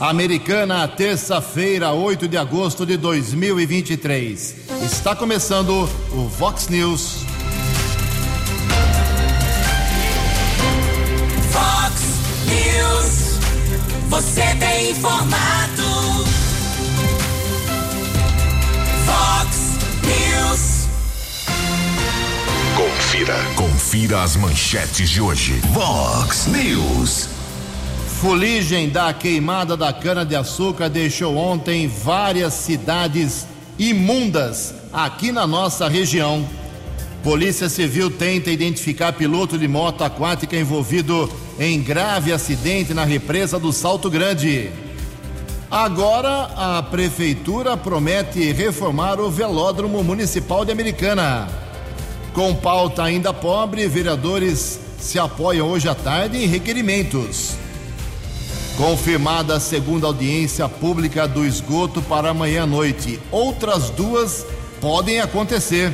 Americana, terça-feira, 8 de agosto de 2023. Está começando o Vox News. Vox News. Você tem informado. Vox News. Confira. Confira as manchetes de hoje. Vox News. Fuligem da queimada da cana-de-açúcar deixou ontem várias cidades imundas aqui na nossa região. Polícia Civil tenta identificar piloto de moto aquática envolvido em grave acidente na represa do Salto Grande. Agora a prefeitura promete reformar o velódromo municipal de Americana. Com pauta ainda pobre, vereadores se apoiam hoje à tarde em requerimentos. Confirmada a segunda audiência pública do esgoto para amanhã à noite. Outras duas podem acontecer.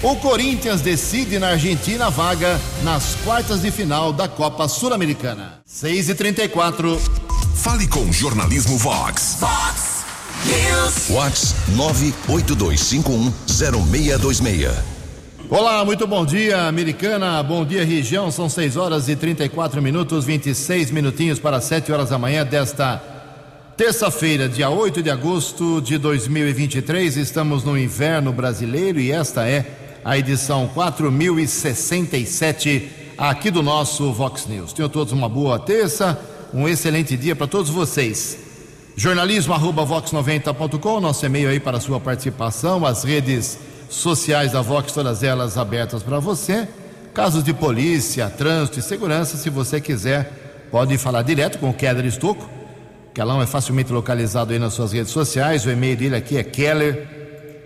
O Corinthians decide na Argentina vaga nas quartas de final da Copa Sul-Americana. 6 e 34 Fale com o Jornalismo Vox. Vox News. Vox 982510626. Olá, muito bom dia, Americana. Bom dia, região. São 6 horas e 34 minutos, 26 minutinhos para 7 horas da manhã desta terça-feira, dia 8 de agosto de 2023. Estamos no inverno brasileiro e esta é a edição 4067 aqui do nosso Vox News. Tenham todos uma boa terça, um excelente dia para todos vocês. Jornalismo arroba vox90.com, nosso e-mail aí para sua participação, as redes sociais da Vox, todas elas abertas para você. Casos de polícia, trânsito e segurança, se você quiser, pode falar direto com o Keller Estocco. Kelão é facilmente localizado aí nas suas redes sociais. O e-mail dele aqui é keller,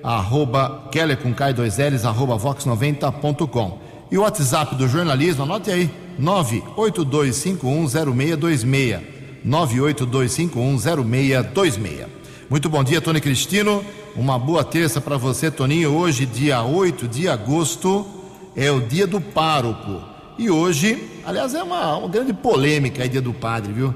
arroba, keller com K 2 L's, arroba vox90.com. E o WhatsApp do jornalismo, anote aí, 982510626. 982510626. Muito bom dia, Tony Cristino. Uma boa terça para você, Toninho. Hoje, dia 8 de agosto, é o dia do pároco. E hoje, aliás, é uma, uma grande polêmica aí, dia do padre, viu?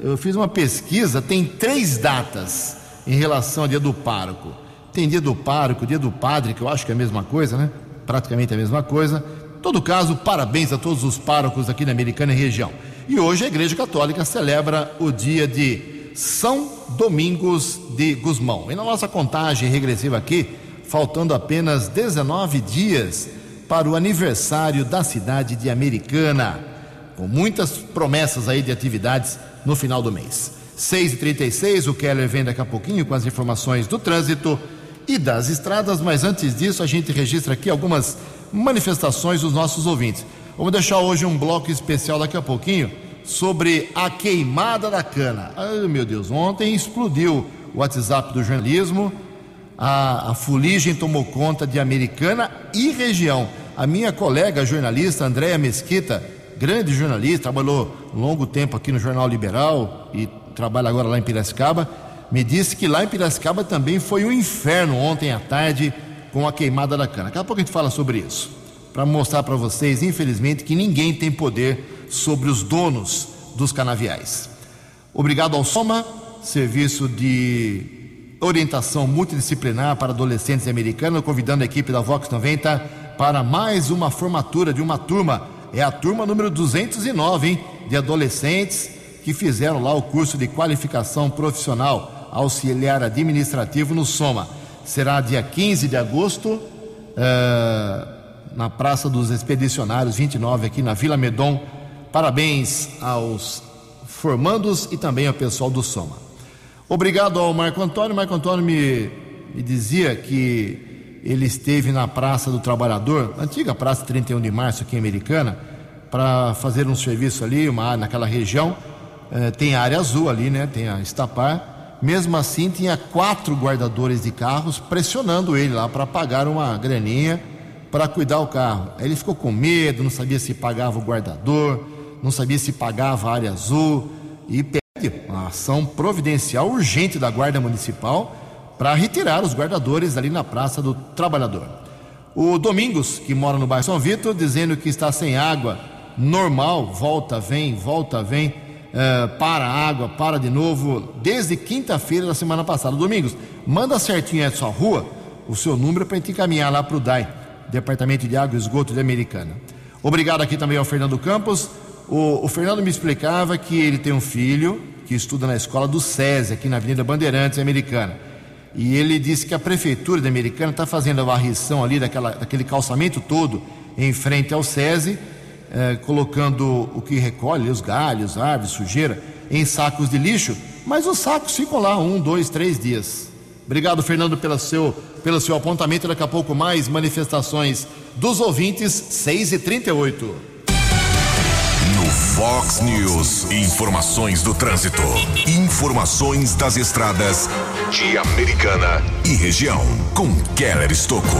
Eu fiz uma pesquisa, tem três datas em relação ao dia do pároco. Tem dia do pároco, dia do padre, que eu acho que é a mesma coisa, né? Praticamente a mesma coisa. Em todo caso, parabéns a todos os párocos aqui na Americana e região. E hoje a Igreja Católica celebra o dia de São Domingos de Gusmão. E na nossa contagem regressiva aqui, faltando apenas 19 dias para o aniversário da cidade de Americana, com muitas promessas aí de atividades no final do mês. 6h36, o Keller vem daqui a pouquinho com as informações do trânsito e das estradas, mas antes disso a gente registra aqui algumas manifestações dos nossos ouvintes. Vamos deixar hoje um bloco especial daqui a pouquinho sobre a queimada da cana. Ai meu Deus, ontem explodiu o WhatsApp do jornalismo, a, a fuligem tomou conta de Americana e região. A minha colega jornalista Andréa Mesquita, grande jornalista, trabalhou longo tempo aqui no Jornal Liberal e trabalha agora lá em Piracicaba, me disse que lá em Piracicaba também foi um inferno ontem à tarde com a queimada da cana. Daqui a pouco a gente fala sobre isso. Para mostrar para vocês, infelizmente, que ninguém tem poder sobre os donos dos canaviais. Obrigado ao Soma, serviço de orientação multidisciplinar para adolescentes americanos, convidando a equipe da Vox 90 para mais uma formatura de uma turma. É a turma número 209, hein, de adolescentes que fizeram lá o curso de qualificação profissional auxiliar administrativo no Soma. Será dia 15 de agosto, eh, na Praça dos Expedicionários 29, aqui na Vila Medon. Parabéns aos formandos e também ao pessoal do Soma. Obrigado ao Marco Antônio. Marco Antônio me, me dizia que ele esteve na Praça do Trabalhador, antiga Praça 31 de Março aqui em Americana, para fazer um serviço ali, uma naquela região. Eh, tem a área azul ali, né? Tem a Estapar. Mesmo assim, tinha quatro guardadores de carros pressionando ele lá para pagar uma graninha para cuidar o carro. Aí ele ficou com medo, não sabia se pagava o guardador, não sabia se pagava a área azul e pede uma ação providencial urgente da Guarda Municipal para retirar os guardadores ali na Praça do Trabalhador. O Domingos, que mora no bairro São Vitor, dizendo que está sem água, normal, volta, vem, volta, vem. uh, para a água, para de novo, desde quinta-feira da semana passada. Domingos, manda certinho a sua rua, o seu número para a gente encaminhar lá para o DAI, Departamento de Água e Esgoto de Americana. Obrigado aqui também ao Fernando Campos. O, o, Fernando me explicava que ele tem um filho que estuda na escola do SESI, aqui na Avenida Bandeirantes Americana. E ele disse que a prefeitura de Americana está fazendo a varrição ali daquela, daquele calçamento todo em frente ao SESI, eh, colocando o que recolhe, os galhos, árvores, sujeira, em sacos de lixo, mas os sacos ficam lá um, dois, três dias. Obrigado, Fernando, pelo seu, pelo seu apontamento. Daqui a pouco mais manifestações dos ouvintes, 6 e 38 No Fox News, informações do trânsito. Informações das estradas de Americana e região. Com Keller Estocco.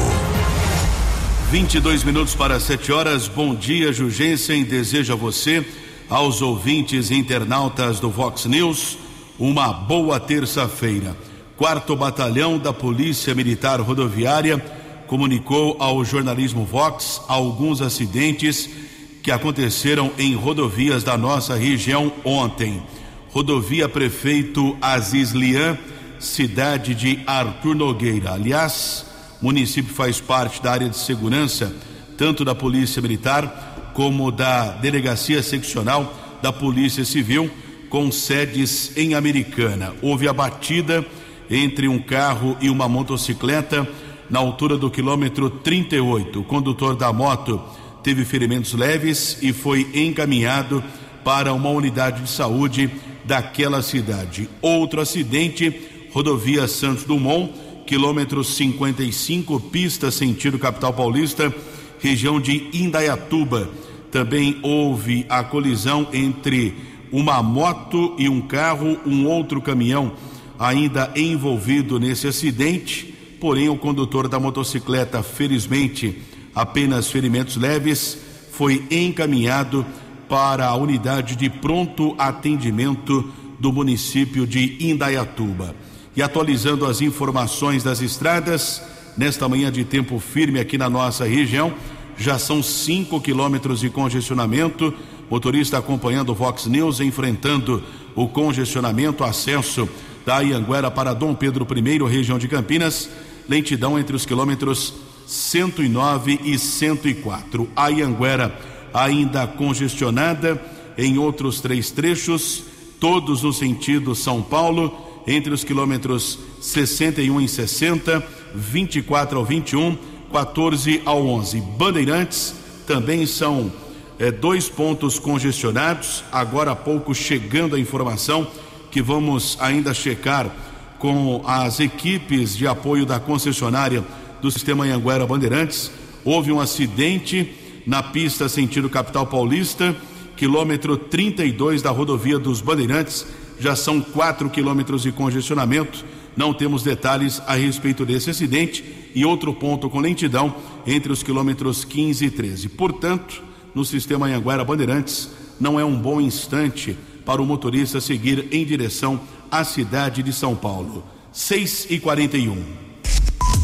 22 minutos para 7 horas. Bom dia, Jugensen. Desejo a você, aos ouvintes e internautas do Fox News, uma boa terça-feira. Quarto Batalhão da Polícia Militar Rodoviária comunicou ao jornalismo Vox alguns acidentes que aconteceram em rodovias da nossa região ontem. Rodovia Prefeito Aziz Lian, cidade de Arthur Nogueira. Aliás, município faz parte da área de segurança, tanto da Polícia Militar como da Delegacia Seccional da Polícia Civil, com sedes em Americana. Houve a batida entre um carro e uma motocicleta na altura do quilômetro 38. O condutor da moto teve ferimentos leves e foi encaminhado para uma unidade de saúde daquela cidade. Outro acidente, rodovia Santos Dumont, quilômetro 55, pista sentido capital paulista, região de Indaiatuba. Também houve a colisão entre uma moto e um carro, um outro caminhão ainda envolvido nesse acidente porém o condutor da motocicleta, felizmente, apenas ferimentos leves, foi encaminhado para a unidade de pronto atendimento do município de Indaiatuba. E atualizando as informações das estradas, nesta manhã de tempo firme aqui na nossa região, já são 5 quilômetros de congestionamento. Motorista acompanhando o Vox News, enfrentando o congestionamento, acesso da Ianguera para Dom Pedro I, região de Campinas lentidão entre os quilômetros 109 e 104. A Anguera ainda congestionada em outros três trechos, todos no sentido São Paulo, entre os quilômetros 61 e 60, 24 ao 21, 14 ao 11. Bandeirantes também são é, dois pontos congestionados. Agora há pouco chegando a informação que vamos ainda checar com as equipes de apoio da concessionária do sistema Anhanguera Bandeirantes. Houve um acidente na pista sentido capital paulista, quilômetro 32 da rodovia dos Bandeirantes. Já são quatro quilômetros de congestionamento. Não temos detalhes a respeito desse acidente e outro ponto com lentidão entre os quilômetros 15 e 13. Portanto, no sistema Anhanguera Bandeirantes, não é um bom instante para o motorista seguir em direção à cidade de São Paulo. 6 e 41.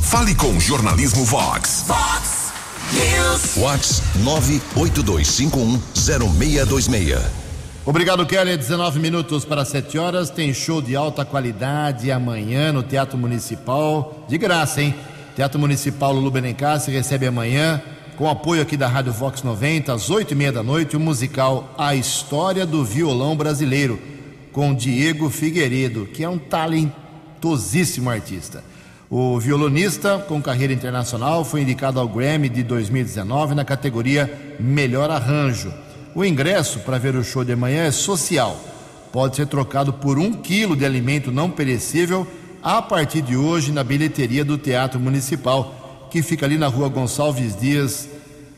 Fale com o Jornalismo Vox. Vox News. Vox 982510626. Obrigado, Kelly. 19 minutos para 7 horas. Tem show de alta qualidade amanhã no Teatro Municipal. De graça, hein? Teatro Municipal Lulu Benencassi recebe amanhã, com apoio aqui da Rádio Vox 90, às 8 e meia da noite, o musical A História do Violão Brasileiro com Diego Figueiredo, que é um talentosíssimo artista. O violonista com carreira internacional foi indicado ao Grammy de 2019 na categoria Melhor Arranjo. O ingresso para ver o show de amanhã é social. Pode ser trocado por um quilo de alimento não perecível a partir de hoje na bilheteria do Teatro Municipal, que fica ali na rua Gonçalves Dias,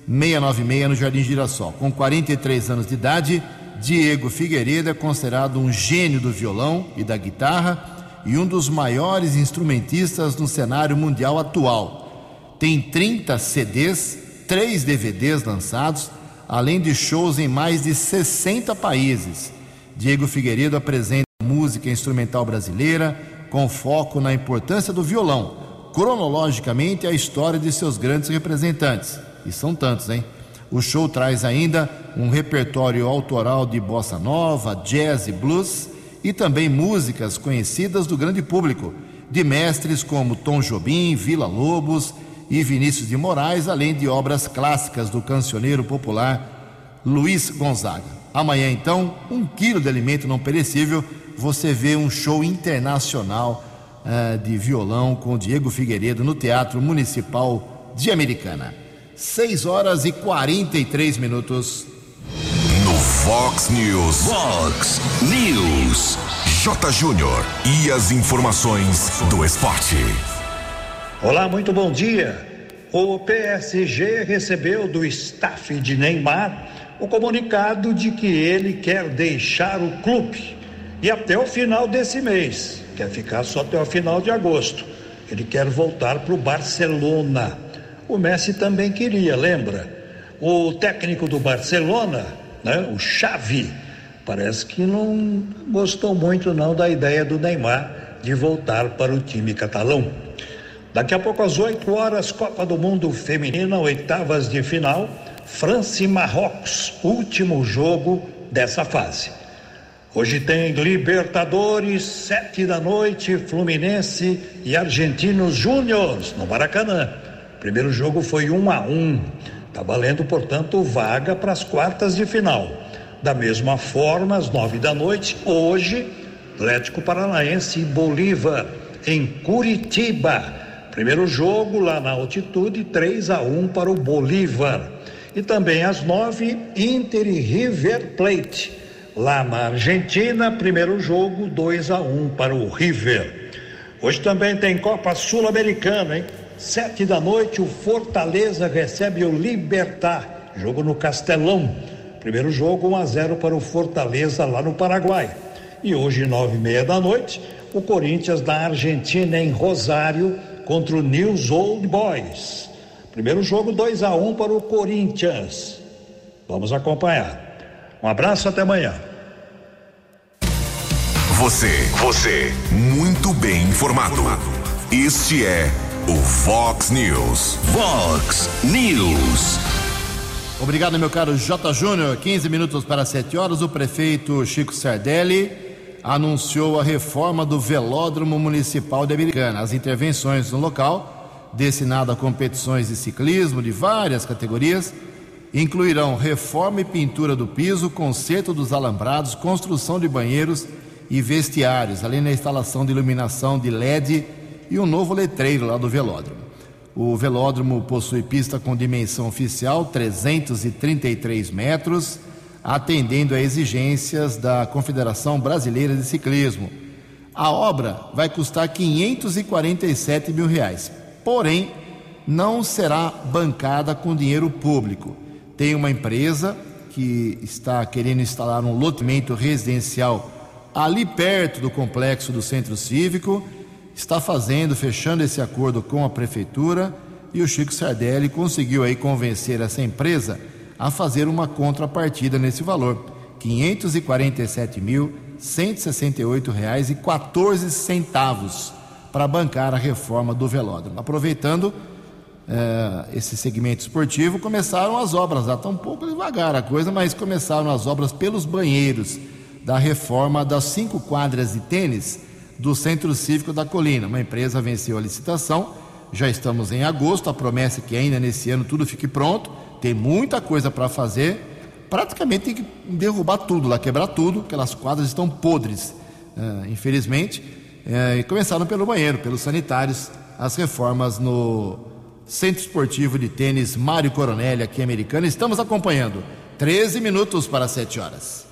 696, no Jardim Girassol. Com 43 anos de idade, Diego Figueiredo é considerado um gênio do violão e da guitarra e um dos maiores instrumentistas no cenário mundial atual. Tem 30 CDs, 3 DVDs lançados, além de shows em mais de 60 países. Diego Figueiredo apresenta música instrumental brasileira com foco na importância do violão, cronologicamente a história de seus grandes representantes. E são tantos, hein? O show traz ainda um repertório autoral de bossa nova, jazz e blues e também músicas conhecidas do grande público, de mestres como Tom Jobim, Vila Lobos e Vinícius de Moraes, além de obras clássicas do cancioneiro popular Luiz Gonzaga. Amanhã, então, um quilo de alimento não perecível, você vê um show internacional uh, de violão com Diego Figueiredo no Teatro Municipal de Americana. 6 horas e 43 minutos. Fox News. Fox News. J. Júnior. E as informações do esporte. Olá, muito bom dia. O PSG recebeu do staff de Neymar o comunicado de que ele quer deixar o clube e até o final desse mês. Quer ficar só até o final de agosto. Ele quer voltar para o Barcelona. O Messi também queria, lembra? O técnico do Barcelona, né, o Xavi, parece que não gostou muito não da ideia do Neymar de voltar para o time catalão. Daqui a pouco às 8 horas, Copa do Mundo Feminina, oitavas de final, França e Marrocos, último jogo dessa fase. Hoje tem Libertadores, sete da noite, Fluminense e Argentinos Júniors no Maracanã. Primeiro jogo foi um a um. Tá valendo, portanto, vaga para as quartas de final. Da mesma forma, às nove da noite, hoje, Atlético Paranaense e Bolívar, em Curitiba. Primeiro jogo lá na altitude, 3 a 1 para o Bolívar. E também às nove, Inter e River Plate. Lá na Argentina, primeiro jogo, 2 a 1 para o River. Hoje também tem Copa Sul-Americana, hein? Sete da noite, o Fortaleza recebe o Libertar. Jogo no Castelão. Primeiro jogo, 1 a 0 para o Fortaleza lá no Paraguai. E hoje, nove e meia da noite, o Corinthians da Argentina em Rosário contra o News Old Boys. Primeiro jogo, 2 a 1 para o Corinthians. Vamos acompanhar. Um abraço, até amanhã. Você, você, muito bem informado. Este é o Fox News. Fox News. Obrigado, meu caro J. Júnior. 15 minutos para 7 horas. O prefeito Chico Sardelli anunciou a reforma do velódromo municipal de Americana. As intervenções no local, destinado a competições de ciclismo de várias categorias, incluirão reforma e pintura do piso, conserto dos alambrados, construção de banheiros e vestiários, além da instalação de iluminação de LED e um novo letreiro lá do velódromo. O velódromo possui pista com dimensão oficial 333 metros, atendendo a exigências da Confederação Brasileira de Ciclismo. A obra vai custar 547 mil reais, porém não será bancada com dinheiro público. Tem uma empresa que está querendo instalar um loteamento residencial ali perto do complexo do Centro Cívico está fazendo, fechando esse acordo com a prefeitura e o Chico Sardelli conseguiu aí convencer essa empresa a fazer uma contrapartida nesse valor, R$ 547.168,14 centavos para bancar a reforma do velódromo. Aproveitando eh, esse segmento esportivo, começaram as obras, está um pouco devagar a coisa, mas começaram as obras pelos banheiros da reforma das cinco quadras de tênis do Centro Cívico da Colina. Uma empresa venceu a licitação, já estamos em agosto, a promessa é que ainda nesse ano tudo fique pronto, tem muita coisa para fazer, praticamente tem que derrubar tudo lá, quebrar tudo, aquelas quadras estão podres, uh, infelizmente, uh, e começaram pelo banheiro, pelos sanitários, as reformas no Centro Esportivo de Tênis Mário Coronel, aqui americano, estamos acompanhando, 13 minutos para 7 horas.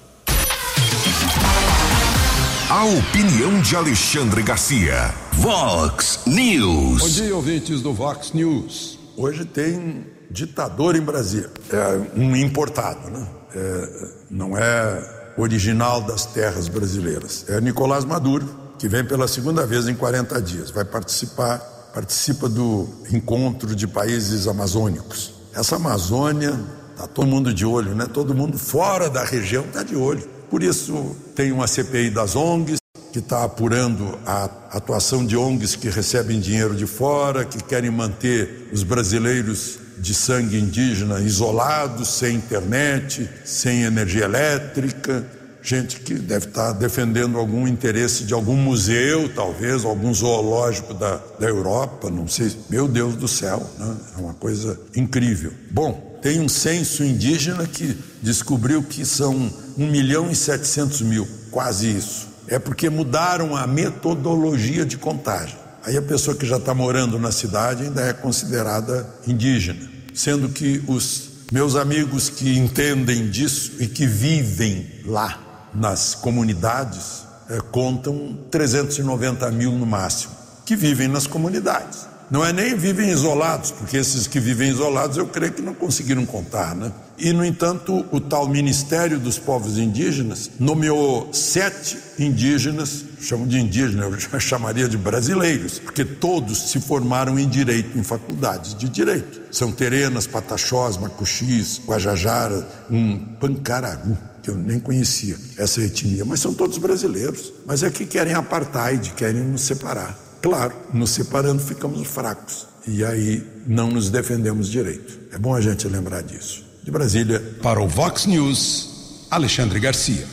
A opinião de Alexandre Garcia. Vox News. Bom dia, ouvintes do Vox News. Hoje tem ditador em Brasília. É um importado, né? É, não é original das terras brasileiras. É Nicolás Maduro, que vem pela segunda vez em 40 dias. Vai participar, participa do encontro de países amazônicos. Essa Amazônia, tá todo mundo de olho, né? Todo mundo fora da região tá de olho por isso, tem uma CPI das ONGs, que está apurando a atuação de ONGs que recebem dinheiro de fora, que querem manter os brasileiros de sangue indígena isolados, sem internet, sem energia elétrica, gente que deve estar defendendo algum interesse de algum museu, talvez, algum zoológico da, da Europa, não sei. Meu Deus do céu, né? é uma coisa incrível. Bom, tem um censo indígena que descobriu que são 1 milhão e 700 mil, quase isso. É porque mudaram a metodologia de contagem. Aí a pessoa que já está morando na cidade ainda é considerada indígena, sendo que os meus amigos que entendem disso e que vivem lá nas comunidades é, contam 390 mil no máximo, que vivem nas comunidades. Não é nem vivem isolados, porque esses que vivem isolados eu creio que não conseguiram contar, né? E, no entanto, o tal Ministério dos Povos Indígenas nomeou sete indígenas, chamo de indígenas, eu já chamaria de brasileiros, porque todos se formaram em direito, em faculdades de direito. São Terenas, Pataxós, Macuxis, Guajajara, um Pancararu que eu nem conhecia essa etnia, mas são todos brasileiros. Mas é que querem apartheid, querem nos separar. Claro, nos separando ficamos fracos e aí não nos defendemos direito. É bom a gente lembrar disso. De Brasília. Para o Vox News, Alexandre Garcia.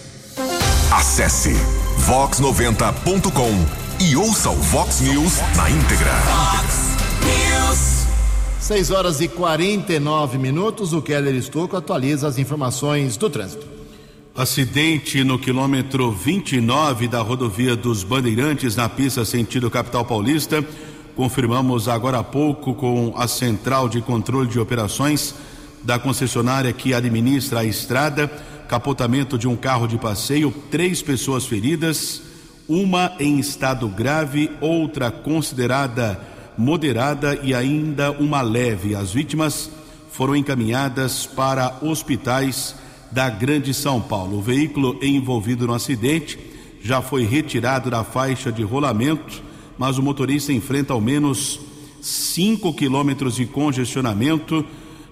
Acesse vox90.com e ouça o Vox News na íntegra. News. 6 horas e 49 minutos. O Keller Estocco atualiza as informações do trânsito. Acidente no quilômetro 29 da rodovia dos Bandeirantes, na pista sentido capital paulista. Confirmamos agora há pouco com a central de controle de operações da concessionária que administra a estrada. Capotamento de um carro de passeio, três pessoas feridas, uma em estado grave, outra considerada moderada e ainda uma leve. As vítimas foram encaminhadas para hospitais da Grande São Paulo. O veículo envolvido no acidente já foi retirado da faixa de rolamento, mas o motorista enfrenta ao menos 5 quilômetros de congestionamento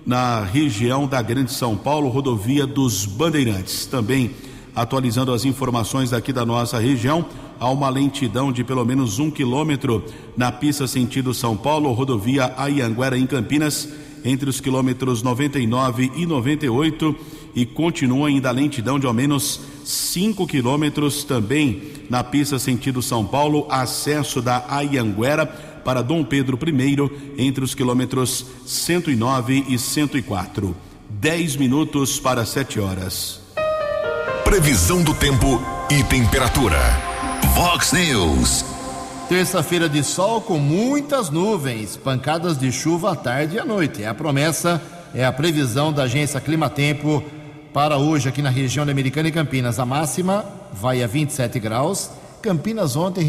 na região da Grande São Paulo, rodovia dos Bandeirantes. Também atualizando as informações daqui da nossa região, há uma lentidão de pelo menos um quilômetro na pista sentido São Paulo, rodovia Ayanguera em Campinas, entre os quilômetros 99 e 98 e continua ainda a lentidão de ao menos 5 quilômetros também na pista sentido São Paulo, acesso da Ayanguera para Dom Pedro I, entre os quilômetros 109 e 104. 10 minutos para 7 horas. Previsão do tempo e temperatura. Vox News. Terça-feira de sol com muitas nuvens, pancadas de chuva à tarde e à noite. É a promessa, é a previsão da agência Climatempo para hoje aqui na região da Americana e Campinas. A máxima vai a 27 graus. Campinas ontem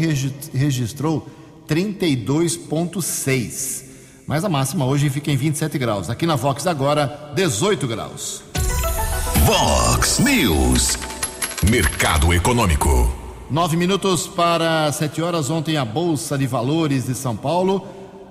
registrou 32,6. Mas a máxima hoje fica em 27 graus. Aqui na Vox agora, 18 graus. Vox News. Mercado Econômico. Nove minutos para sete horas. Ontem a Bolsa de Valores de São Paulo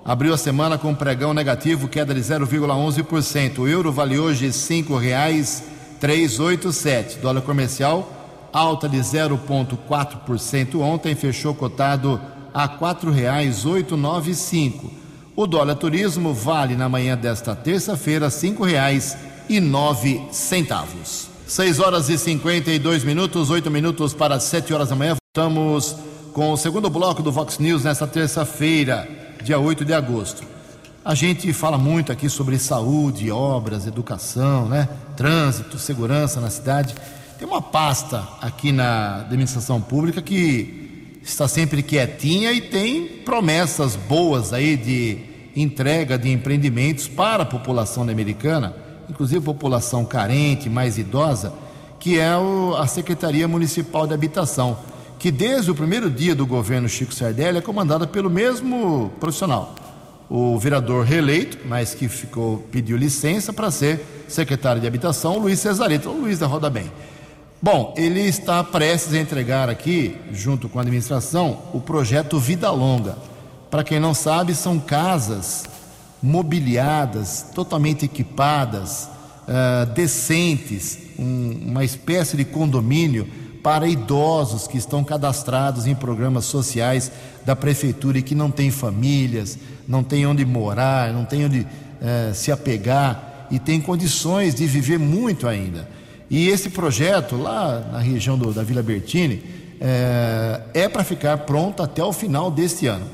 abriu a semana com um pregão negativo, queda de 0,11%. O euro vale hoje cinco reais 387. Dólar comercial alta de 0,4% ontem, fechou cotado a R$ 4,895. O dólar turismo vale na manhã desta terça-feira R$ 5,09. 6 horas e 52 minutos, 8 minutos para 7 horas da manhã. Voltamos com o segundo bloco do Vox News nesta terça-feira, dia 8 de agosto. A gente fala muito aqui sobre saúde, obras, educação, né? Trânsito, segurança na cidade. Tem uma pasta aqui na administração pública que está sempre quietinha e tem promessas boas aí de entrega de empreendimentos para a população americana, inclusive população carente, mais idosa, que é a Secretaria Municipal de Habitação, que desde o primeiro dia do governo Chico Sardelli é comandada pelo mesmo profissional, o vereador reeleito, mas que ficou pediu licença para ser secretário de habitação, Luiz Cesarito, o Luiz da Roda Bem. Bom, ele está prestes a entregar aqui, junto com a administração, o projeto Vida Longa. Para quem não sabe, são casas mobiliadas, totalmente equipadas, uh, decentes, um, uma espécie de condomínio para idosos que estão cadastrados em programas sociais da prefeitura e que não têm famílias, não têm onde morar, não têm onde eh, se apegar e tem condições de viver muito ainda. E esse projeto lá na região do, da Vila Bertini eh, é para ficar pronto até o final deste ano.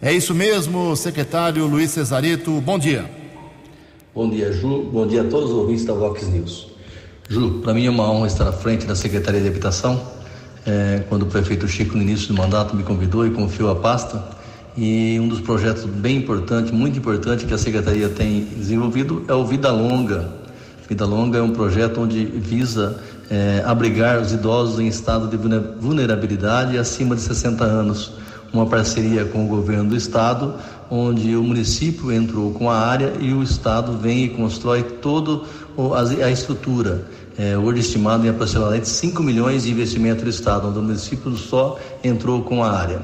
É isso mesmo, secretário Luiz Cesarito. Bom dia. Bom dia, Ju. Bom dia a todos os ouvintes da Vox News. Ju, para mim é uma honra estar à frente da Secretaria de Habitação. É, quando o prefeito Chico, no início do mandato, me convidou e confiou a pasta. E um dos projetos bem importantes, muito importante, que a Secretaria tem desenvolvido é o Vida Longa. Vida Longa é um projeto onde visa é, abrigar os idosos em estado de vulnerabilidade acima de 60 anos. Uma parceria com o governo do estado, onde o município entrou com a área e o estado vem e constrói toda a estrutura é, hoje estimado em aproximadamente 5 milhões de investimento do Estado, onde o município só entrou com a área.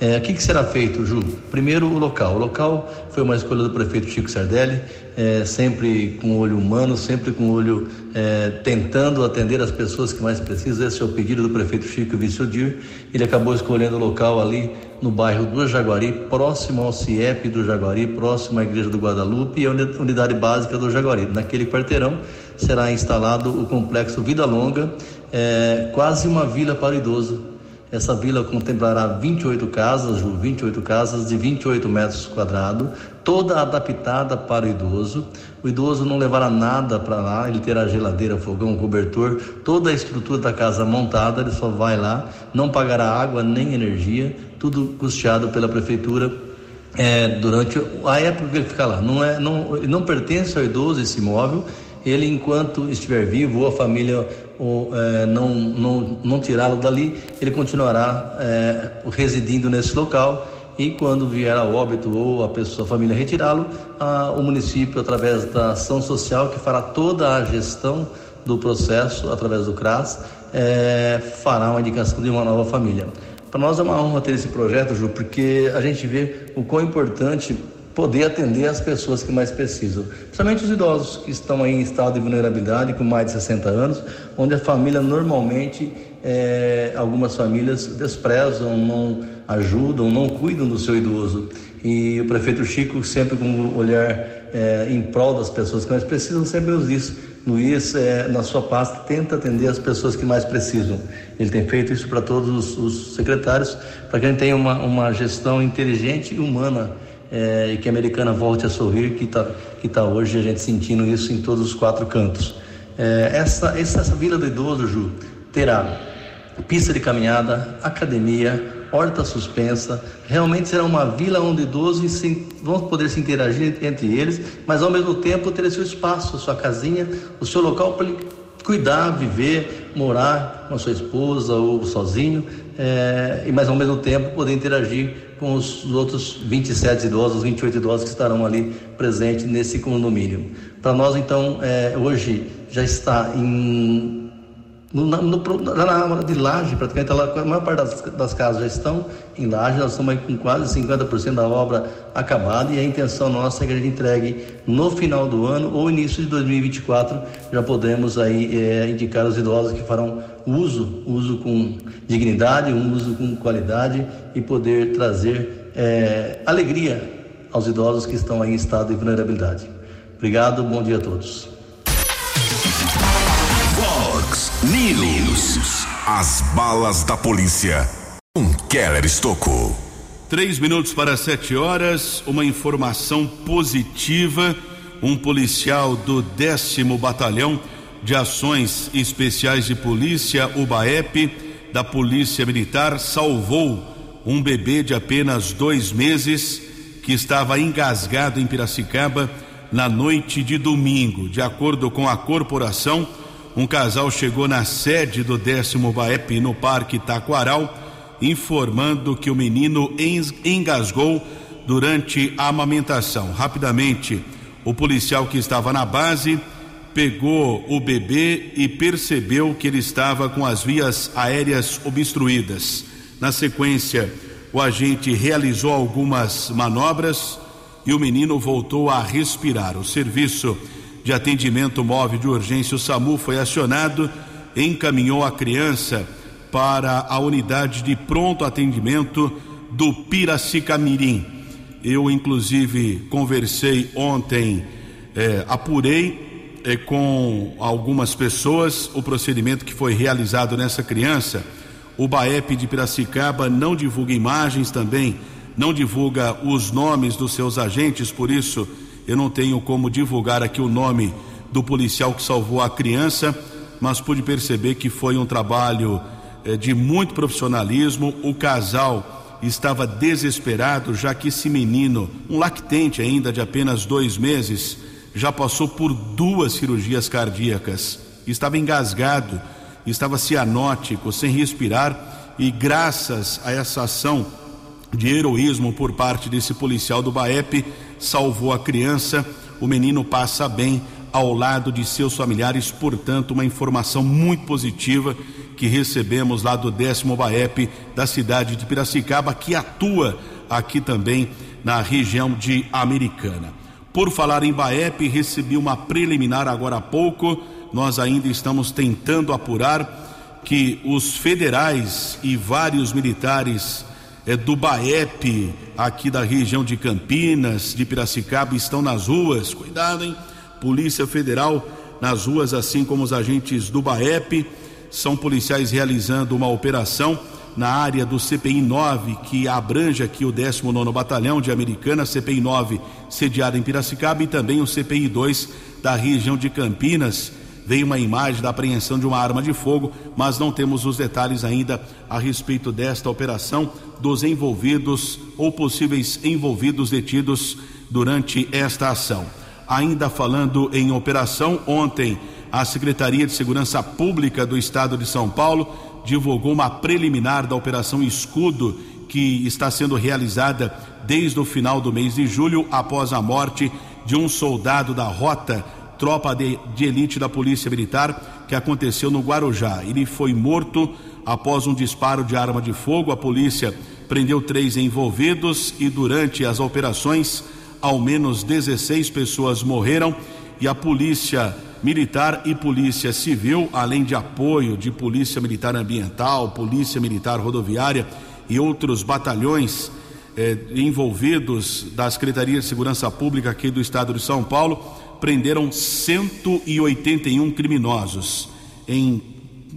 É, o que, que, será feito, Ju? Primeiro, o local. O local foi uma escolha do prefeito Chico Sardelli, é, sempre com olho humano, sempre com olho é, tentando atender as pessoas que mais precisam. Esse é o pedido do prefeito Chico Vissodir. Ele acabou escolhendo o local ali no bairro do Jaguari, próximo ao CIEP do Jaguari, próximo à Igreja do Guadalupe e à unidade básica do Jaguari. Naquele quarteirão será instalado o complexo Vida Longa, é, quase uma vila para o idoso essa vila contemplará 28 casas, 28 casas de 28 metros quadrados, toda adaptada para o idoso. O idoso não levará nada para lá, ele terá geladeira, fogão, cobertor, toda a estrutura da casa montada, ele só vai lá, não pagará água nem energia, tudo custeado pela prefeitura é, durante a época que ele fica lá. Não, é, não, não pertence ao idoso esse imóvel, ele enquanto estiver vivo ou a família ou, é, não, não, não tirá-lo dali, ele continuará é, residindo nesse local e quando vier a óbito ou a pessoa, a família retirá-lo, o município, através da ação social, que fará toda a gestão do processo, através do CRAS, é, fará uma indicação de uma nova família. Para nós é uma honra ter esse projeto, Ju, porque a gente vê o quão importante poder atender as pessoas que mais precisam, principalmente os idosos que estão em estado de vulnerabilidade com mais de 60 anos, onde a família normalmente, é, algumas famílias desprezam, não ajudam, não cuidam do seu idoso. E o prefeito Chico, sempre com um olhar é, em prol das pessoas que mais precisam, sempre diz: Luiz, é, na sua pasta, tenta atender as pessoas que mais precisam. Ele tem feito isso para todos os, os secretários, para que a gente tenha uma, uma gestão inteligente e humana é, e que a americana volte a sorrir, que está que tá hoje a gente sentindo isso em todos os quatro cantos. É, essa, essa, essa Vila do Idoso, Ju, terá pista de caminhada, academia, horta suspensa. Realmente será uma vila onde idosos se, vão poder se interagir entre eles, mas ao mesmo tempo ter seu espaço, sua casinha, o seu local para cuidar, viver, morar com a sua esposa ou sozinho, é, e mas ao mesmo tempo poder interagir com os outros 27 idosos, 28 idosos que estarão ali presentes nesse condomínio. Para nós, então, é, hoje já está em no, no, na, de laje, praticamente, a maior parte das, das, casas já estão em laje, nós estamos com quase 50% da obra acabada e a intenção nossa é que a gente entregue no final do ano ou início de 2024, já podemos aí é, indicar os idosos que farão uso, uso com dignidade, um uso com qualidade e poder trazer é, alegria aos idosos que estão aí em estado de vulnerabilidade. Obrigado, bom dia a todos. As balas da polícia. Um Keller Estocou. Três minutos para sete horas. Uma informação positiva. Um policial do décimo batalhão de ações especiais de polícia, o BAEP, da Polícia Militar, salvou um bebê de apenas dois meses que estava engasgado em Piracicaba na noite de domingo. De acordo com a corporação, um casal chegou na sede do décimo BAEP no Parque Taquaral, informando que o menino engasgou durante a amamentação. Rapidamente, o policial que estava na base pegou o bebê e percebeu que ele estava com as vias aéreas obstruídas. Na sequência, o agente realizou algumas manobras e o menino voltou a respirar. O serviço de atendimento móvel de urgência, o SAMU foi acionado, encaminhou a criança para a unidade de pronto atendimento do Piracicamirim. Eu, inclusive, conversei ontem É, apurei é, com algumas pessoas o procedimento que foi realizado nessa criança. O BAEP de Piracicaba não divulga imagens também, não divulga os nomes dos seus agentes, por isso eu não tenho como divulgar aqui o nome do policial que salvou a criança, mas pude perceber que foi um trabalho eh, de muito profissionalismo. O casal estava desesperado, já que esse menino, um lactente ainda de apenas dois meses, já passou por duas cirurgias cardíacas, estava engasgado, estava cianótico, sem respirar, e graças a essa ação de heroísmo por parte desse policial do BAEP, salvou a criança. O menino passa bem ao lado de seus familiares, portanto, uma informação muito positiva que recebemos lá do décimo BAEP da cidade de Piracicaba, que atua aqui também na região de Americana. Por falar em BAEP, recebi uma preliminar agora há pouco. Nós ainda estamos tentando apurar que os federais e vários militares é, do BAEP, aqui da região de Campinas, de Piracicaba, estão nas ruas. Cuidado, hein? Polícia Federal nas ruas, assim como os agentes do BAEP. São policiais realizando uma operação na área do CPI 9, que abrange aqui o 19 Batalhão de Americana, CPI 9, sediado em Piracicaba, e também o CPI 2 da região de Campinas. Veio uma imagem da apreensão de uma arma de fogo, mas não temos os detalhes ainda a respeito desta operação, dos envolvidos ou possíveis envolvidos detidos durante esta ação. Ainda falando em operação, ontem a Secretaria de Segurança Pública do Estado de São Paulo divulgou uma preliminar da Operação Escudo, que está sendo realizada desde o final do mês de julho, após a morte de um soldado da Rota, tropa de, de elite da Polícia Militar, que aconteceu no Guarujá. Ele foi morto após um disparo de arma de fogo. A polícia prendeu três envolvidos e, durante as operações, ao menos 16 pessoas morreram e a polícia militar e polícia civil, além de apoio de polícia militar ambiental, polícia militar rodoviária e outros batalhões eh, envolvidos da Secretaria de Segurança Pública aqui do estado de São Paulo, prenderam 181 criminosos. Em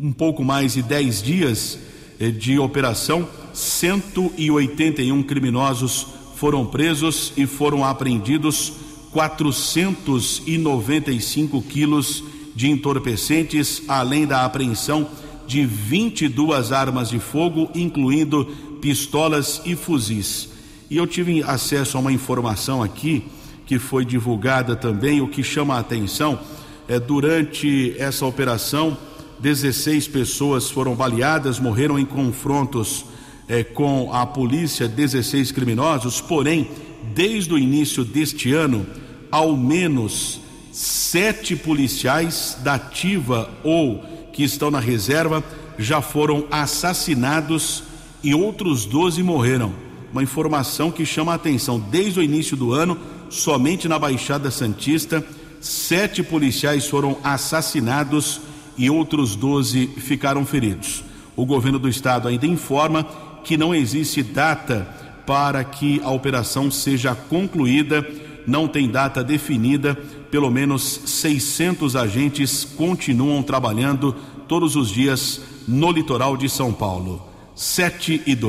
um pouco mais de 10 dias eh, de operação, 181 criminosos foram presos e foram apreendidos 495 quilos de entorpecentes, além da apreensão de 22 armas de fogo, incluindo pistolas e fuzis. E eu tive acesso a uma informação aqui que foi divulgada também, o que chama a atenção é durante essa operação 16 pessoas foram baleadas, morreram em confrontos é, com a polícia 16 criminosos, porém, desde o início deste ano, ao menos sete policiais da ativa ou que estão na reserva já foram assassinados e outros 12 morreram. Uma informação que chama a atenção. Desde o início do ano, somente na Baixada Santista, sete policiais foram assassinados e outros 12 ficaram feridos. O governo do estado ainda informa que não existe data para que a operação seja concluída, não tem data definida, pelo menos 600 agentes continuam trabalhando todos os dias no litoral de São Paulo. 7 e 2.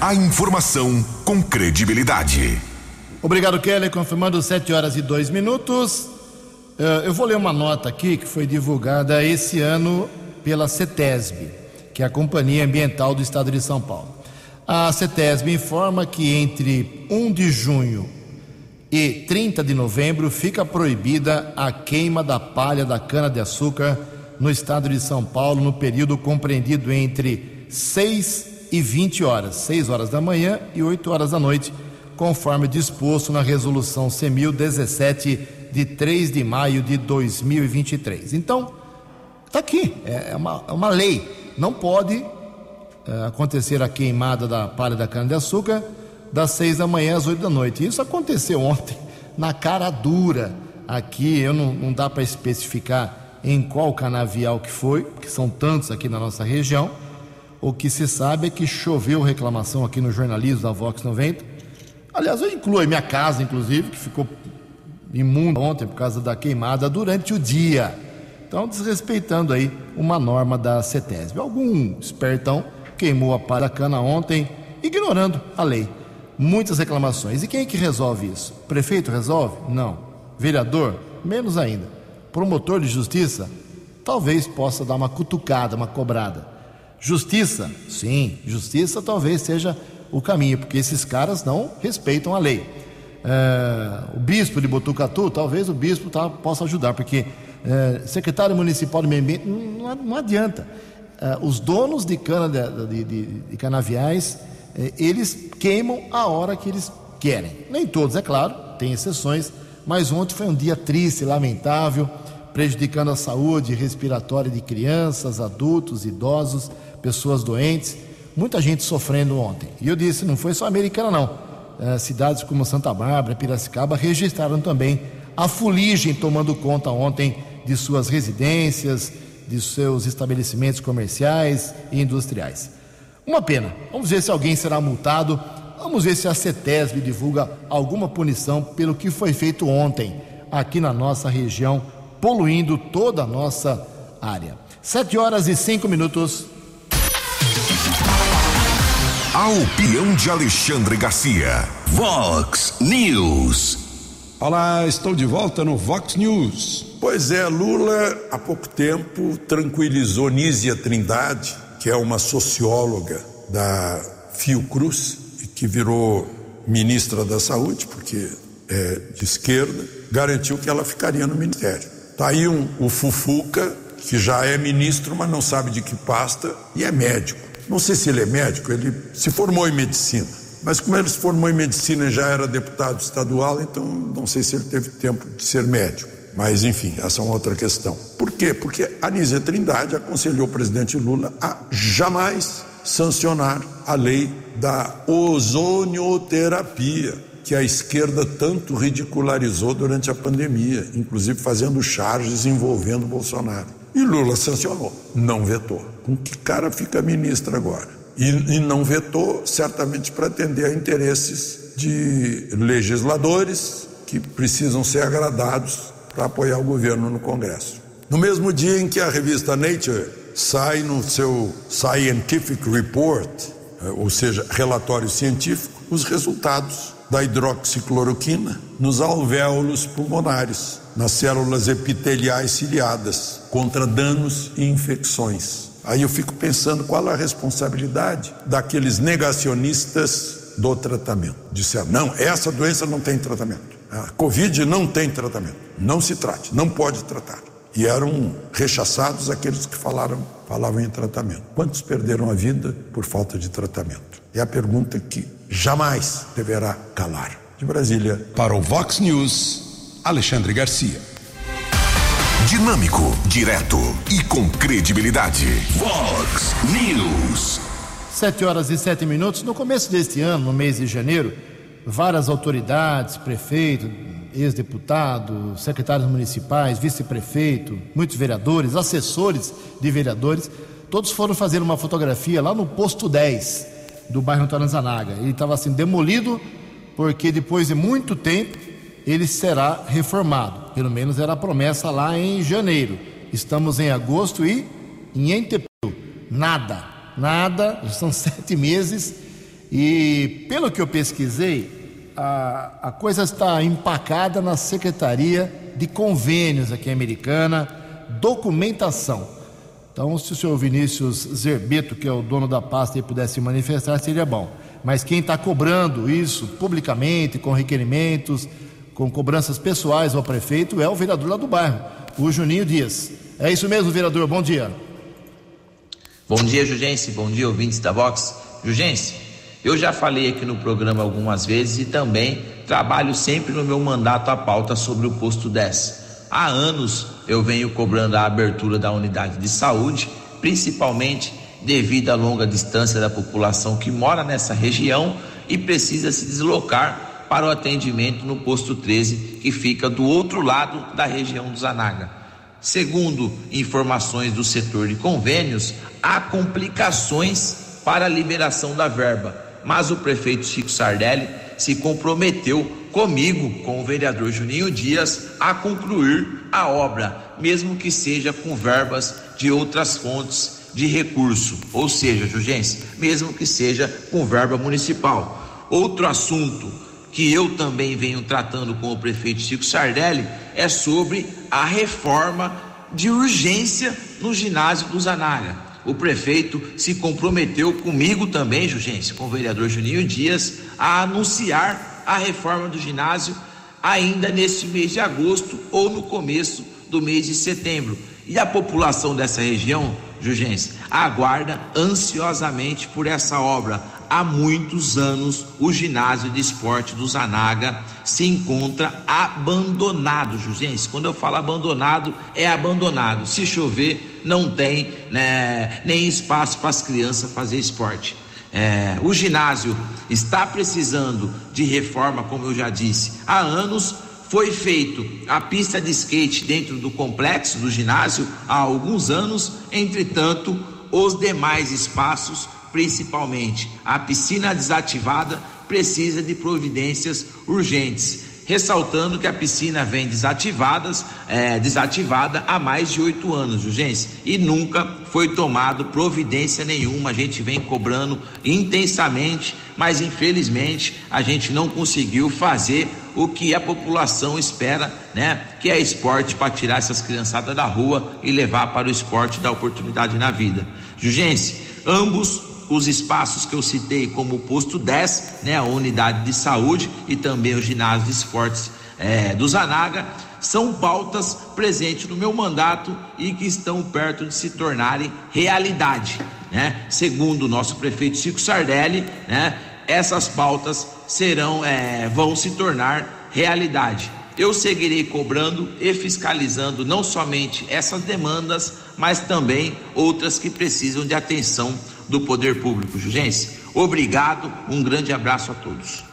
A informação com credibilidade. Obrigado, Kelly. Confirmando 7 horas e 2 minutos. Uh, eu vou ler uma nota aqui que foi divulgada esse ano pela CETESB, que é a Companhia Ambiental do Estado de São Paulo. A CETESB informa que entre 1 de junho e 30 de novembro fica proibida a queima da palha da cana-de-açúcar no estado de São Paulo no período compreendido entre 6 e 20 horas, 6 horas da manhã e 8 horas da noite, conforme disposto na resolução C1017 de 3 de maio de 2023. Então, Está aqui, é, é uma, é uma lei. Não pode é, acontecer a queimada da palha da cana-de-açúcar das seis da manhã às oito da noite. Isso aconteceu ontem, na cara dura. Aqui, eu não, não dá para especificar em qual canavial que foi, porque são tantos aqui na nossa região. O que se sabe é que choveu reclamação aqui no jornalismo da Vox 90. Aliás, eu incluo a minha casa, inclusive, que ficou imunda ontem por causa da queimada durante o dia. Então, desrespeitando aí uma norma da CETESB. Algum espertão queimou a paracana ontem, ignorando a lei. Muitas reclamações. E quem é que resolve isso? Prefeito resolve? Não. Vereador? Menos ainda. Promotor de justiça? Talvez possa dar uma cutucada, uma cobrada. Justiça? Sim, justiça talvez seja o caminho, porque esses caras não respeitam a lei. É, o bispo de Botucatu, talvez o bispo tá, possa ajudar, porque é, secretário municipal de meio ambiente não, não adianta. É, os donos de, cana de, de, de canaviais, eles queimam a hora que eles querem. Nem todos, é claro, tem exceções, mas ontem foi um dia triste, lamentável, prejudicando a saúde respiratória de crianças, adultos, idosos, pessoas doentes. Muita gente sofrendo ontem. E eu disse, não foi só americana, não. É, cidades como Santa Bárbara, Piracicaba registraram também a fuligem tomando conta ontem de suas residências, de seus estabelecimentos comerciais e industriais. Uma pena. Vamos ver se alguém será multado. Vamos ver se a CETESB divulga alguma punição pelo que foi feito ontem aqui na nossa região, poluindo toda a nossa área. Sete horas e cinco minutos. A opinião de Alexandre Garcia. Vox News. Olá, estou de volta no Vox News. Pois é, Lula há pouco tempo tranquilizou Nízia Trindade, que é uma socióloga da Fiocruz e que virou ministra da Saúde, porque é de esquerda, garantiu que ela ficaria no ministério. Está aí um, o Fufuca, que já é ministro, mas não sabe de que pasta, e é médico. Não sei se ele é médico, ele se formou em medicina. Mas como ele se formou em medicina e já era deputado estadual, então não sei se ele teve tempo de ser médico. Mas, enfim, essa é uma outra questão. Por quê? Porque a Nízia Trindade aconselhou o presidente Lula a jamais sancionar a lei da ozonioterapia, que a esquerda tanto ridicularizou durante a pandemia, inclusive fazendo charges envolvendo Bolsonaro. E Lula sancionou, não vetou. Com que cara fica ministro agora? E, e não vetou, certamente para atender a interesses de legisladores que precisam ser agradados para apoiar o governo no Congresso. No mesmo dia em que a revista Nature sai no seu Scientific Report, eh, ou seja, relatório científico, os resultados da hidroxicloroquina nos alvéolos pulmonares, nas células epiteliais ciliadas, contra danos e infecções. Aí eu fico pensando qual a responsabilidade daqueles negacionistas do tratamento. Disseram, não, essa doença não tem tratamento. A Covid não tem tratamento. Não se trate, não pode tratar. E eram rechaçados aqueles que falaram, falavam em tratamento. Quantos perderam a vida por falta de tratamento? É a pergunta que jamais deverá calar. De Brasília. Para o Vox News, Alexandre Garcia. Dinâmico, direto e com credibilidade. Vox News. Sete horas e sete minutos. No começo deste ano, no mês de janeiro, várias autoridades, prefeito, ex-deputado, secretários municipais, vice-prefeito, muitos vereadores, assessores de vereadores, todos foram fazer uma fotografia lá no posto 10 do bairro Taranzanaga. Ele estava assim demolido porque depois de muito tempo ele será reformado. Pelo menos era a promessa lá em janeiro. Estamos em agosto e em Entepeu, nada, nada, são sete meses e pelo que eu pesquisei, a, a coisa está empacada na Secretaria de Convênios aqui americana, documentação. Então, se o senhor Vinícius Zerbeto, que é o dono da pasta, pudesse manifestar, seria bom. Mas quem está cobrando isso publicamente, com requerimentos, com cobranças pessoais ao prefeito, é o vereador lá do bairro, o Juninho Dias. É isso mesmo, vereador, bom dia. Bom dia, Jugense, bom dia, ouvintes da Vox. Jugense, eu já falei aqui no programa algumas vezes e também trabalho sempre no meu mandato a pauta sobre o posto 10. Há anos eu venho cobrando a abertura da unidade de saúde, principalmente devido à longa distância da população que mora nessa região e precisa se deslocar para o atendimento no posto 13, que fica do outro lado da região do Zanaga. Segundo informações do setor de convênios, há complicações para a liberação da verba mas o prefeito Chico Sardelli se comprometeu comigo, com o vereador Juninho Dias, a concluir a obra, mesmo que seja com verbas de outras fontes de recurso, ou seja, Jugense, mesmo que seja com verba municipal. Outro assunto que eu também venho tratando com o prefeito Chico Sardelli é sobre a reforma de urgência no ginásio do Zanaga. O prefeito se comprometeu comigo também, Jugense, com o vereador Juninho Dias, a anunciar a reforma do ginásio ainda neste mês de agosto ou no começo do mês de setembro. E a população dessa região, Jugense, aguarda ansiosamente por essa obra. Há muitos anos o ginásio de esporte do Zanaga se encontra abandonado, Jugense. Quando eu falo abandonado, é abandonado. Se chover, não tem né, nem espaço para as crianças fazer esporte. É, o ginásio está precisando de reforma, como eu já disse, há anos foi feito a pista de skate dentro do complexo do ginásio há alguns anos, entretanto, os demais espaços, principalmente a piscina desativada, precisa de providências urgentes ressaltando que a piscina vem desativadas, é, desativada há mais de oito anos, urgência, e nunca foi tomado providência nenhuma. A gente vem cobrando intensamente, mas infelizmente a gente não conseguiu fazer o que a população espera, né? Que é esporte para tirar essas criançadas da rua e levar para o esporte da oportunidade na vida. Jurgense, ambos os espaços que eu citei, como o posto 10, né, a unidade de saúde e também o ginásio de esportes é, do Zanaga, são pautas presentes no meu mandato e que estão perto de se tornarem realidade. Né? Segundo o nosso prefeito Chico Sardelli, né, essas pautas serão, é, vão se tornar realidade. Eu seguirei cobrando e fiscalizando não somente essas demandas, mas também outras que precisam de atenção do poder público jugense. Obrigado, um grande abraço a todos.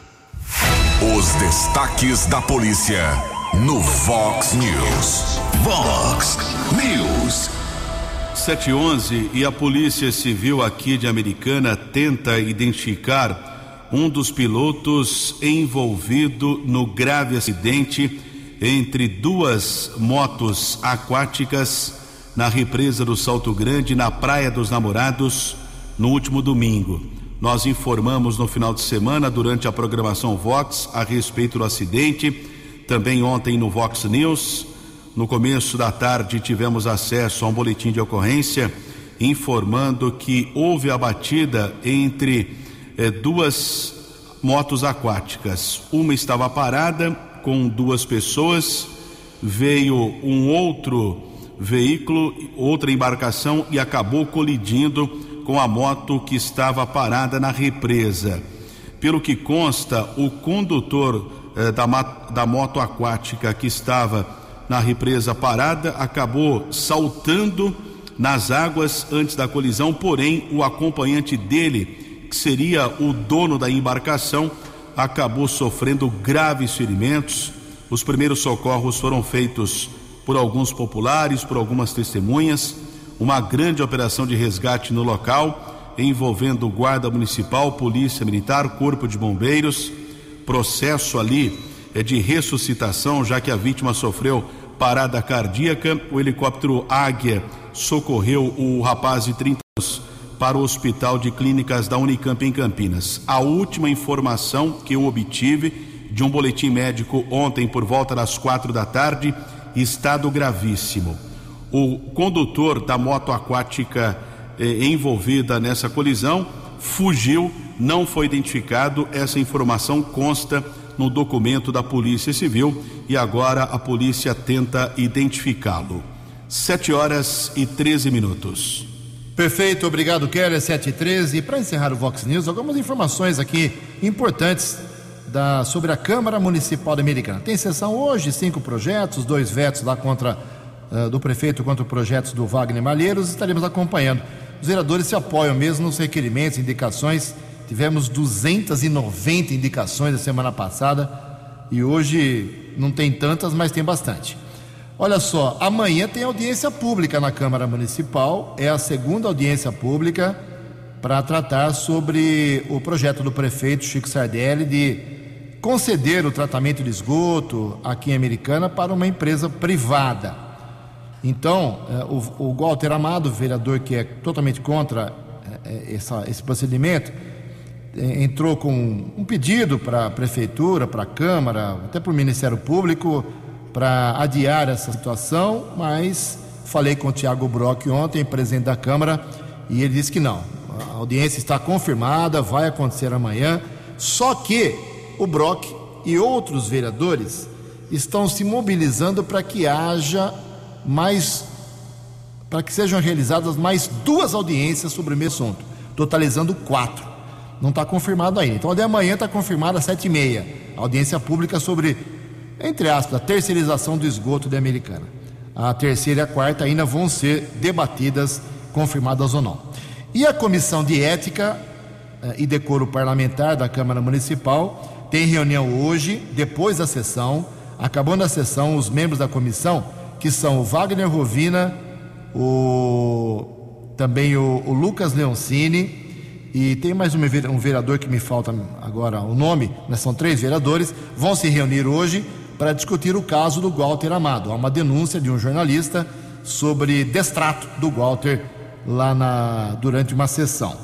Os destaques da polícia no Vox News. Vox News. 711 e a Polícia Civil aqui de Americana tenta identificar um dos pilotos envolvido no grave acidente entre duas motos aquáticas na represa do Salto Grande, na Praia dos Namorados no último domingo. Nós informamos no final de semana, durante a programação Vox, a respeito do acidente. Também ontem no Vox News. No começo da tarde, tivemos acesso a um boletim de ocorrência informando que houve a batida entre eh, duas motos aquáticas. Uma estava parada com duas pessoas, veio um outro veículo, outra embarcação e acabou colidindo com a moto que estava parada na represa. Pelo que consta, o condutor eh, da, da moto aquática que estava na represa parada acabou saltando nas águas antes da colisão, porém o acompanhante dele, que seria o dono da embarcação, acabou sofrendo graves ferimentos. Os primeiros socorros foram feitos por alguns populares, por algumas testemunhas uma grande operação de resgate no local, envolvendo Guarda Municipal, Polícia Militar, Corpo de Bombeiros. Processo ali é de ressuscitação, já que a vítima sofreu parada cardíaca. O helicóptero Águia socorreu o rapaz de 30 anos para o Hospital de Clínicas da Unicamp em Campinas. A última informação que eu obtive de um boletim médico ontem por volta das quatro da tarde, estado gravíssimo. O condutor da moto aquática eh, envolvida nessa colisão fugiu, não foi identificado. Essa informação consta no documento da Polícia Civil e agora a polícia tenta identificá-lo. Sete horas e 13 minutos. Perfeito, obrigado, Keller. 7 e 13. Para encerrar o Vox News, algumas informações aqui importantes da, sobre a Câmara Municipal Americana. Tem sessão hoje, cinco projetos, dois vetos lá contra uh, do prefeito contra projetos do Wagner Malheiros, estaremos acompanhando. Os vereadores se apoiam mesmo nos requerimentos, indicações. Tivemos 290 indicações na semana passada e hoje não tem tantas, mas tem bastante. Olha só, amanhã tem audiência pública na Câmara Municipal, é a segunda audiência pública para tratar sobre o projeto do prefeito Chico Sardelli de conceder o tratamento de esgoto aqui em Americana para uma empresa privada. Então, eh, o, Walter Amado, vereador que é totalmente contra eh, essa, esse procedimento, entrou com um pedido para a prefeitura, para a Câmara, até para o Ministério Público, para adiar essa situação, mas falei com o Tiago Brock ontem, presidente da Câmara, e ele disse que não. A audiência está confirmada, vai acontecer amanhã. Só que o Brock e outros vereadores estão se mobilizando para que haja mais, para que sejam realizadas mais duas audiências sobre o mesmo assunto, totalizando quatro. Não está confirmado ainda. Então, de amanhã está confirmada às sete e meia. Audiência pública sobre, entre aspas, a terceirização do esgoto de Americana. A terceira e a quarta ainda vão ser debatidas, confirmadas ou não. E a Comissão de Ética eh, e Decoro Parlamentar da Câmara Municipal tem reunião hoje, depois da sessão. Acabando a sessão, os membros da comissão, que são o Wagner Rovina, o, também o, o Lucas Leoncini, e tem mais um vereador que me falta agora o nome, mas são três vereadores, vão se reunir hoje para discutir o caso do Walter Amado. Há uma denúncia de um jornalista sobre destrato do Walter lá na, durante uma sessão.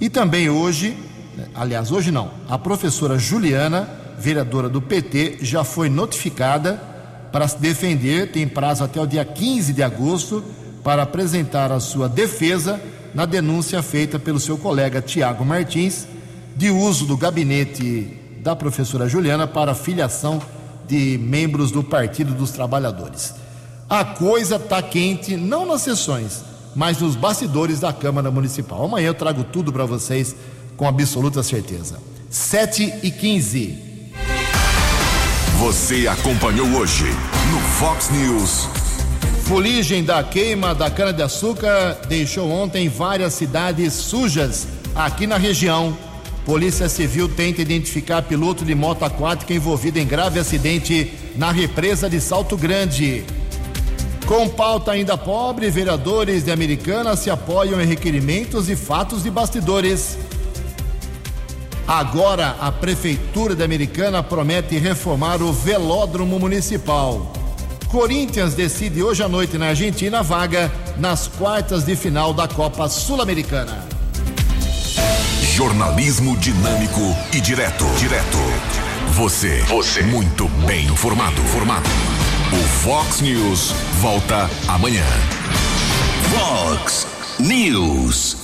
E também hoje, aliás, hoje não, a professora Juliana, vereadora do PT, já foi notificada para se defender, tem prazo até o dia 15 de agosto para apresentar a sua defesa na denúncia feita pelo seu colega Tiago Martins de uso do gabinete da professora Juliana para filiação de membros do Partido dos Trabalhadores. A coisa está quente, não nas sessões, mas nos bastidores da Câmara Municipal. Amanhã eu trago tudo para vocês com absoluta certeza. 7 e 15. Você acompanhou hoje no Fox News. Fuligem da queima da cana-de-açúcar deixou ontem várias cidades sujas aqui na região. Polícia Civil tenta identificar piloto de moto aquática envolvido em grave acidente na represa de Salto Grande. Com pauta ainda pobre, vereadores de Americana se apoiam em requerimentos e fatos de bastidores. Agora, a Prefeitura de Americana promete reformar o velódromo municipal. Corinthians decide hoje à noite na Argentina vaga nas quartas de final da Copa Sul-Americana. Jornalismo dinâmico e direto. Direto. Você. Você. Muito bem informado. Formado. O Fox News volta amanhã. Fox News.